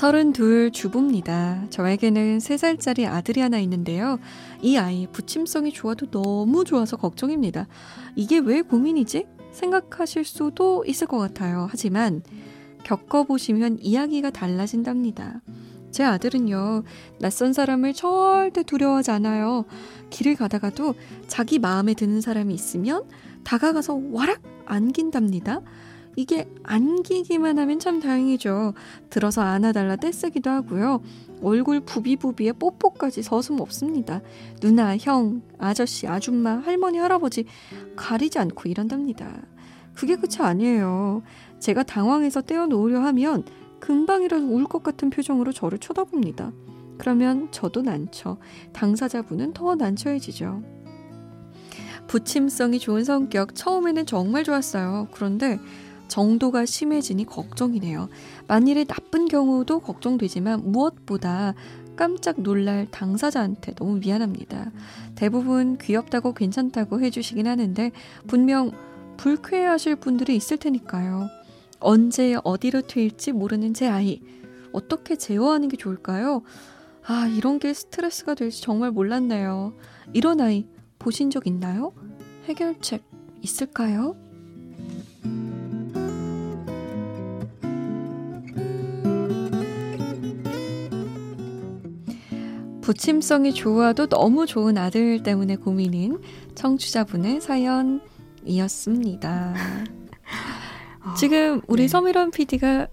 32 주부입니다. 저에게는 3살짜리 아들이 하나 있는데요. 이 아이 부침성이 좋아도 너무 좋아서 걱정입니다. 이게 왜 고민이지? 생각하실 수도 있을 것 같아요. 하지만 겪어보시면 이야기가 달라진답니다. 제 아들은요, 낯선 사람을 절대 두려워하지 않아요. 길을 가다가도 자기 마음에 드는 사람이 있으면 다가가서 와락 안긴답니다. 이게 안기기만 하면 참 다행이죠. 들어서 안아달라 떼쓰기도 하고요. 얼굴 부비부비에 뽀뽀까지 서슴없습니다. 누나, 형, 아저씨, 아줌마, 할머니, 할아버지 가리지 않고 이런답니다. 그게 끝이 아니에요. 제가 당황해서 떼어놓으려 하면 금방이라도 울 것 같은 표정으로 저를 쳐다봅니다. 그러면 저도 난처, 당사자분은 더 난처해지죠. 부침성이 좋은 성격, 처음에는 정말 좋았어요. 그런데 정도가 심해지니 걱정이네요. 만일에 나쁜 경우도 걱정되지만 무엇보다 깜짝 놀랄 당사자한테 너무 미안합니다. 대부분 귀엽다고 괜찮다고 해주시긴 하는데 분명 불쾌해하실 분들이 있을 테니까요. 언제 어디로 튈지 모르는 제 아이 어떻게 제어하는 게 좋을까요? 아 이런 게 스트레스가 될지 정말 몰랐네요. 이런 아이 보신 적 있나요? 해결책 있을까요? 부침성이 좋아도 너무 좋은 아들 때문에 고민인 청취자분의 사연이었습니다. 어, 지금 우리 네. 서미런 PD가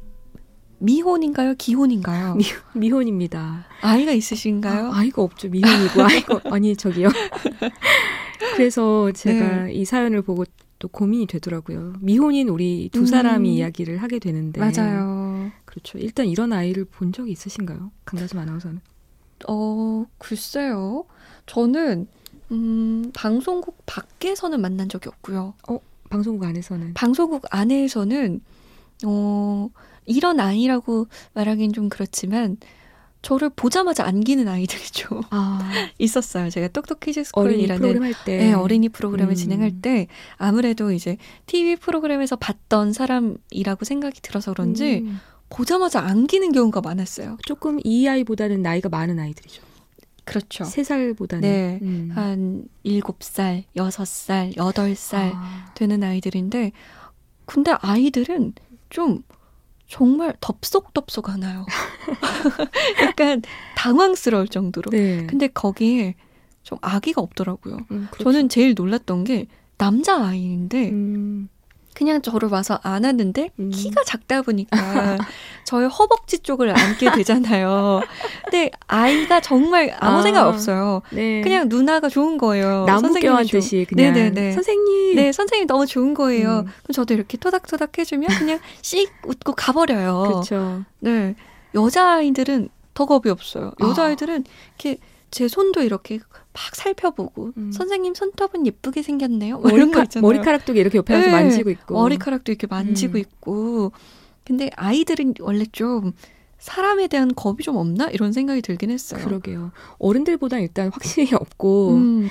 미혼인가요? 기혼인가요? 미, 미혼입니다. 아이가 있으신가요? 아, 이가 없죠. 미혼이고 아이가 아니 저기요. 그래서 제가 네. 이 사연을 보고 또 고민이 되더라고요. 미혼인 우리 두 사람이 음. 이야기를 하게 되는데 맞아요. 그렇죠. 일단 이런 아이를 본 적이 있으신가요? 강다솜 아나운서는? 어, 글쎄요. 저는 음, 방송국 밖에서는 만난 적이 없고요. 어, 방송국 안에서는? 방송국 안에서는 어, 이런 아이라고 말하기는 좀 그렇지만 저를 보자마자 안기는 아이들이죠. 아. 있었어요. 제가 똑똑키즈 스쿨이라는 프로그램 할 때. 네, 어린이 프로그램을 음. 진행할 때 아무래도 이제 TV 프로그램에서 봤던 사람이라고 생각이 들어서 그런지 음. 보자마자 안기는 경우가 많았어요. 조금 이 아이보다는 나이가 많은 아이들이죠. 그렇죠. 3살보다는. 네. 음. 한 7살, 6살, 8살 아. 되는 아이들인데, 근데 아이들은 좀 정말 덥석덥석 하나요. 약간 당황스러울 정도로. 네. 근데 거기에 좀 아기가 없더라고요. 음, 그렇죠. 저는 제일 놀랐던 게 남자 아이인데, 음. 그냥 저를 와서 안았는데 음. 키가 작다 보니까 저의 허벅지 쪽을 안게 되잖아요. 근데 아이가 정말 아무 아, 생각 없어요. 네. 그냥 누나가 좋은 거예요. 나무껴한 듯이 그냥 네네네. 선생님. 네, 선생님 너무 좋은 거예요. 음. 그럼 저도 이렇게 토닥토닥 해주면 그냥 씩 웃고 가버려요. 그렇죠. 네, 여자 아이들은 더 겁이 없어요. 여자 아이들은 이렇게 제 손도 이렇게 막 살펴보고 음. 선생님 손톱은 예쁘게 생겼네요. 뭐 머리카, 머리카락도 이렇게 옆에 와서 네. 만지고 있고 머리카락도 이렇게 만지고 음. 있고 근데 아이들은 원래 좀 사람에 대한 겁이 좀 없나 이런 생각이 들긴 했어요. 그러게요. 어른들보다 일단 확실히 없고 음.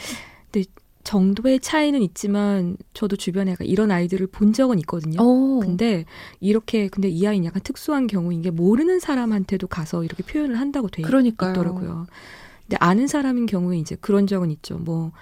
근데 정도의 차이는 있지만 저도 주변에 이런 아이들을 본 적은 있거든요. 오. 근데 이렇게 근데 이 아이는 약간 특수한 경우인 게 모르는 사람한테도 가서 이렇게 표현을 한다고 돼 그러니까요. 있더라고요. 근데 아는 사람인 경우에 이제 그런 적은 있죠. 뭐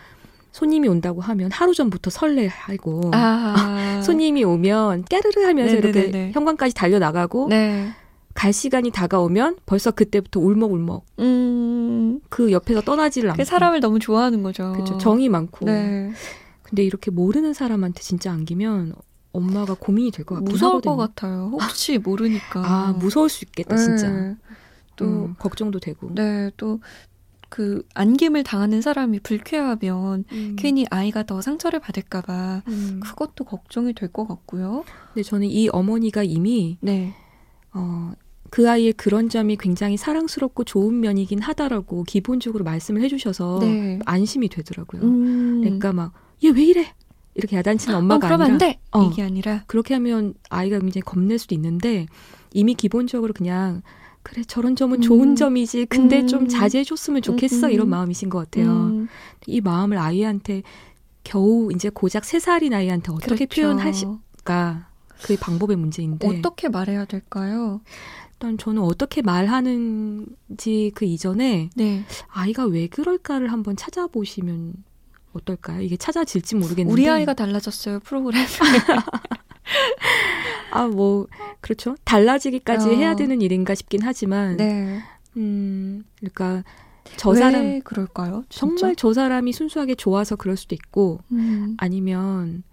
손님이 온다고 하면 하루 전부터 설레하고 아. 손님이 오면 깨르르 하면서 네네네네. 이렇게 현관까지 달려 나가고 네. 갈 시간이 다가오면 벌써 그때부터 울먹울먹. 음. 그 옆에서 떠나지를 않고. 그 사람을 너무 좋아하는 거죠. 그렇죠. 정이 많고. 네. 근데 이렇게 모르는 사람한테 진짜 안기면 엄마가 고민이 될 것 같긴 무서울 하거든요. 것 같아요. 혹시 모르니까. 아 무서울 수 있겠다 진짜. 네. 또 음, 걱정도 되고. 네, 또 그 안김을 당하는 사람이 불쾌하면 음. 괜히 아이가 더 상처를 받을까봐 음. 그것도 걱정이 될 것 같고요. 근데 저는 이 어머니가 이미 네. 어, 그 아이의 그런 점이 굉장히 사랑스럽고 좋은 면이긴 하다라고 기본적으로 말씀을 해주셔서 네. 안심이 되더라고요. 음. 그러니까 막 얘 왜 이래? 이렇게 야단치는 엄마가 어, 그러면 아니라 안 돼. 어, 이게 아니라 그렇게 하면 아이가 굉장히 겁낼 수도 있는데 이미 기본적으로 그냥 그래 저런 점은 음. 좋은 점이지 근데 음. 좀 자제해줬으면 좋겠어 음. 이런 마음이신 것 같아요. 음. 이 마음을 아이한테 겨우 이제 고작 세 살인 아이한테 어떻게 그렇죠. 표현하실까 그게 방법의 문제인데 어떻게 말해야 될까요? 일단 저는 어떻게 말하는지 그 이전에 네. 아이가 왜 그럴까를 한번 찾아보시면 어떨까요? 이게 찾아질지 모르겠는데 우리 아이가 달라졌어요 프로그램. 아 뭐 그렇죠. 달라지기까지 어. 해야 되는 일인가 싶긴 하지만 네. 음 그러니까 저 사람 그럴까요? 진짜? 정말 저 사람이 순수하게 좋아서 그럴 수도 있고 음. 아니면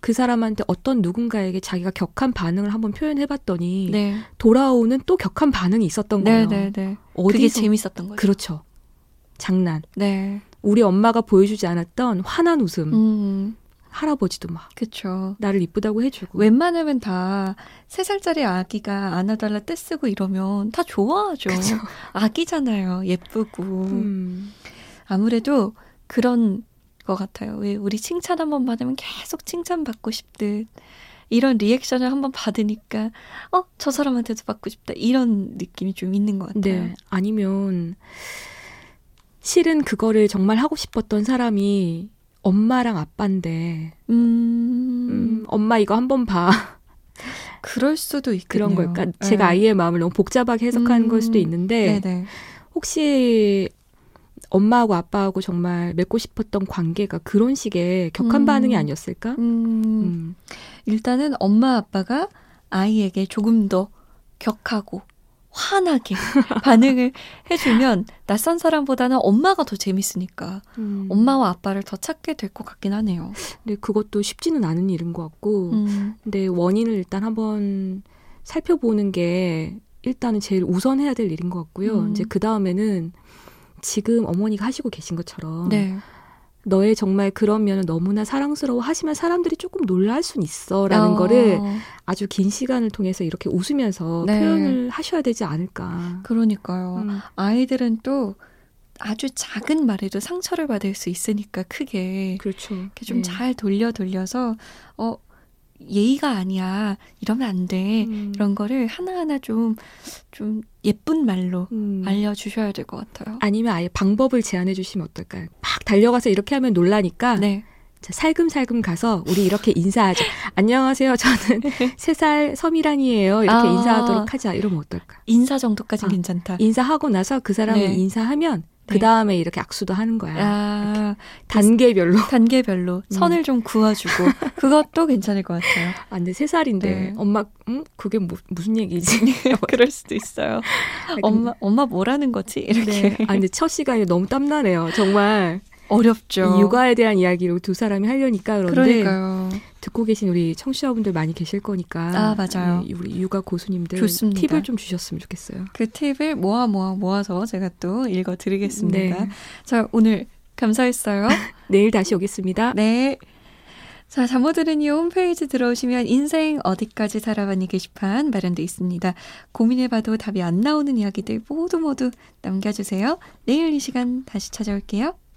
그 사람한테 어떤 누군가에게 자기가 격한 반응을 한번 표현해봤더니 네. 돌아오는 또 격한 반응이 있었던 거예요. 네, 네, 네. 그게 재밌었던 거죠. 그렇죠. 장난. 네. 우리 엄마가 보여주지 않았던 환한 웃음. 음. 할아버지도 막. 그쵸. 나를 이쁘다고 해주고. 웬만하면 다 세 살짜리 아기가 안아달라 떼쓰고 이러면 다 좋아하죠. 그쵸. 아기잖아요. 예쁘고. 음. 아무래도 그런 것 같아요. 왜 우리 칭찬 한 번 받으면 계속 칭찬받고 싶듯 이런 리액션을 한번 받으니까 어 저 사람한테도 받고 싶다 이런 느낌이 좀 있는 것 같아요. 네. 아니면 실은 그거를 정말 하고 싶었던 사람이 엄마랑 아빠인데 음, 음 엄마 이거 한번 봐. 그럴 수도 있겠네요. 그런 걸까? 네. 제가 아이의 마음을 너무 복잡하게 해석하는 음, 걸 수도 있는데 네네. 혹시 엄마하고 아빠하고 정말 맺고 싶었던 관계가 그런 식의 격한 음. 반응이 아니었을까? 음. 음. 일단은 엄마 아빠가 아이에게 조금 더 격하고 환하게 반응을 해주면 낯선 사람보다는 엄마가 더 재밌으니까 음. 엄마와 아빠를 더 찾게 될 것 같긴 하네요. 근데 그것도 쉽지는 않은 일인 것 같고, 음. 근데 원인을 일단 한번 살펴보는 게 일단은 제일 우선해야 될 일인 것 같고요. 음. 이제 그 다음에는 지금 어머니가 하시고 계신 것처럼 네. 너의 정말 그런 면은 너무나 사랑스러워 하시면 사람들이 조금 놀랄 순 있어라는 어. 거를 아주 긴 시간을 통해서 이렇게 웃으면서 네. 표현을 하셔야 되지 않을까. 그러니까요. 음. 아이들은 또 아주 작은 말에도 상처를 받을 수 있으니까 크게 그렇죠. 이렇게 좀잘 네. 돌려 돌려서 어 예의가 아니야. 이러면 안 돼. 음. 이런 거를 하나하나 좀, 좀 예쁜 말로 음. 알려주셔야 될 것 같아요. 아니면 아예 방법을 제안해 주시면 어떨까요? 막 달려가서 이렇게 하면 놀라니까. 네. 자, 살금살금 가서 우리 이렇게 인사하자. 안녕하세요. 저는 세살 서미란이에요. 이렇게 아. 인사하도록 하자. 이러면 어떨까? 인사 정도까지는 아, 괜찮다. 인사하고 나서 그 사람이 네. 인사하면 그 네. 다음에 이렇게 악수도 하는 거야. 아, 단계별로. 단계별로. 음. 선을 좀 그어주고. 그것도 괜찮을 것 같아요. 아, 근데 세 살인데. 네. 엄마, 음? 그게 뭐, 무슨 얘기지? 그럴 수도 있어요. 아, 엄마, 엄마 뭐라는 거지? 이렇게. 네. 아, 근데 첫 시간이 너무 땀나네요. 정말. 어렵죠. 육아에 대한 이야기로 두 사람이 하려니까 그런데 그러니까요. 듣고 계신 우리 청취자분들 많이 계실 거니까 아 맞아요. 네, 우리 육아 고수님들 좋습니다. 팁을 좀 주셨으면 좋겠어요. 그 팁을 모아 모아 모아서 제가 또 읽어드리겠습니다. 네. 자 오늘 감사했어요. 내일 다시 오겠습니다. 네. 자, 잠못 들은 이유 홈페이지 들어오시면 인생 어디까지 살아봤니 게시판 마련돼 있습니다. 고민해봐도 답이 안 나오는 이야기들 모두 모두 남겨주세요. 내일 이 시간 다시 찾아올게요.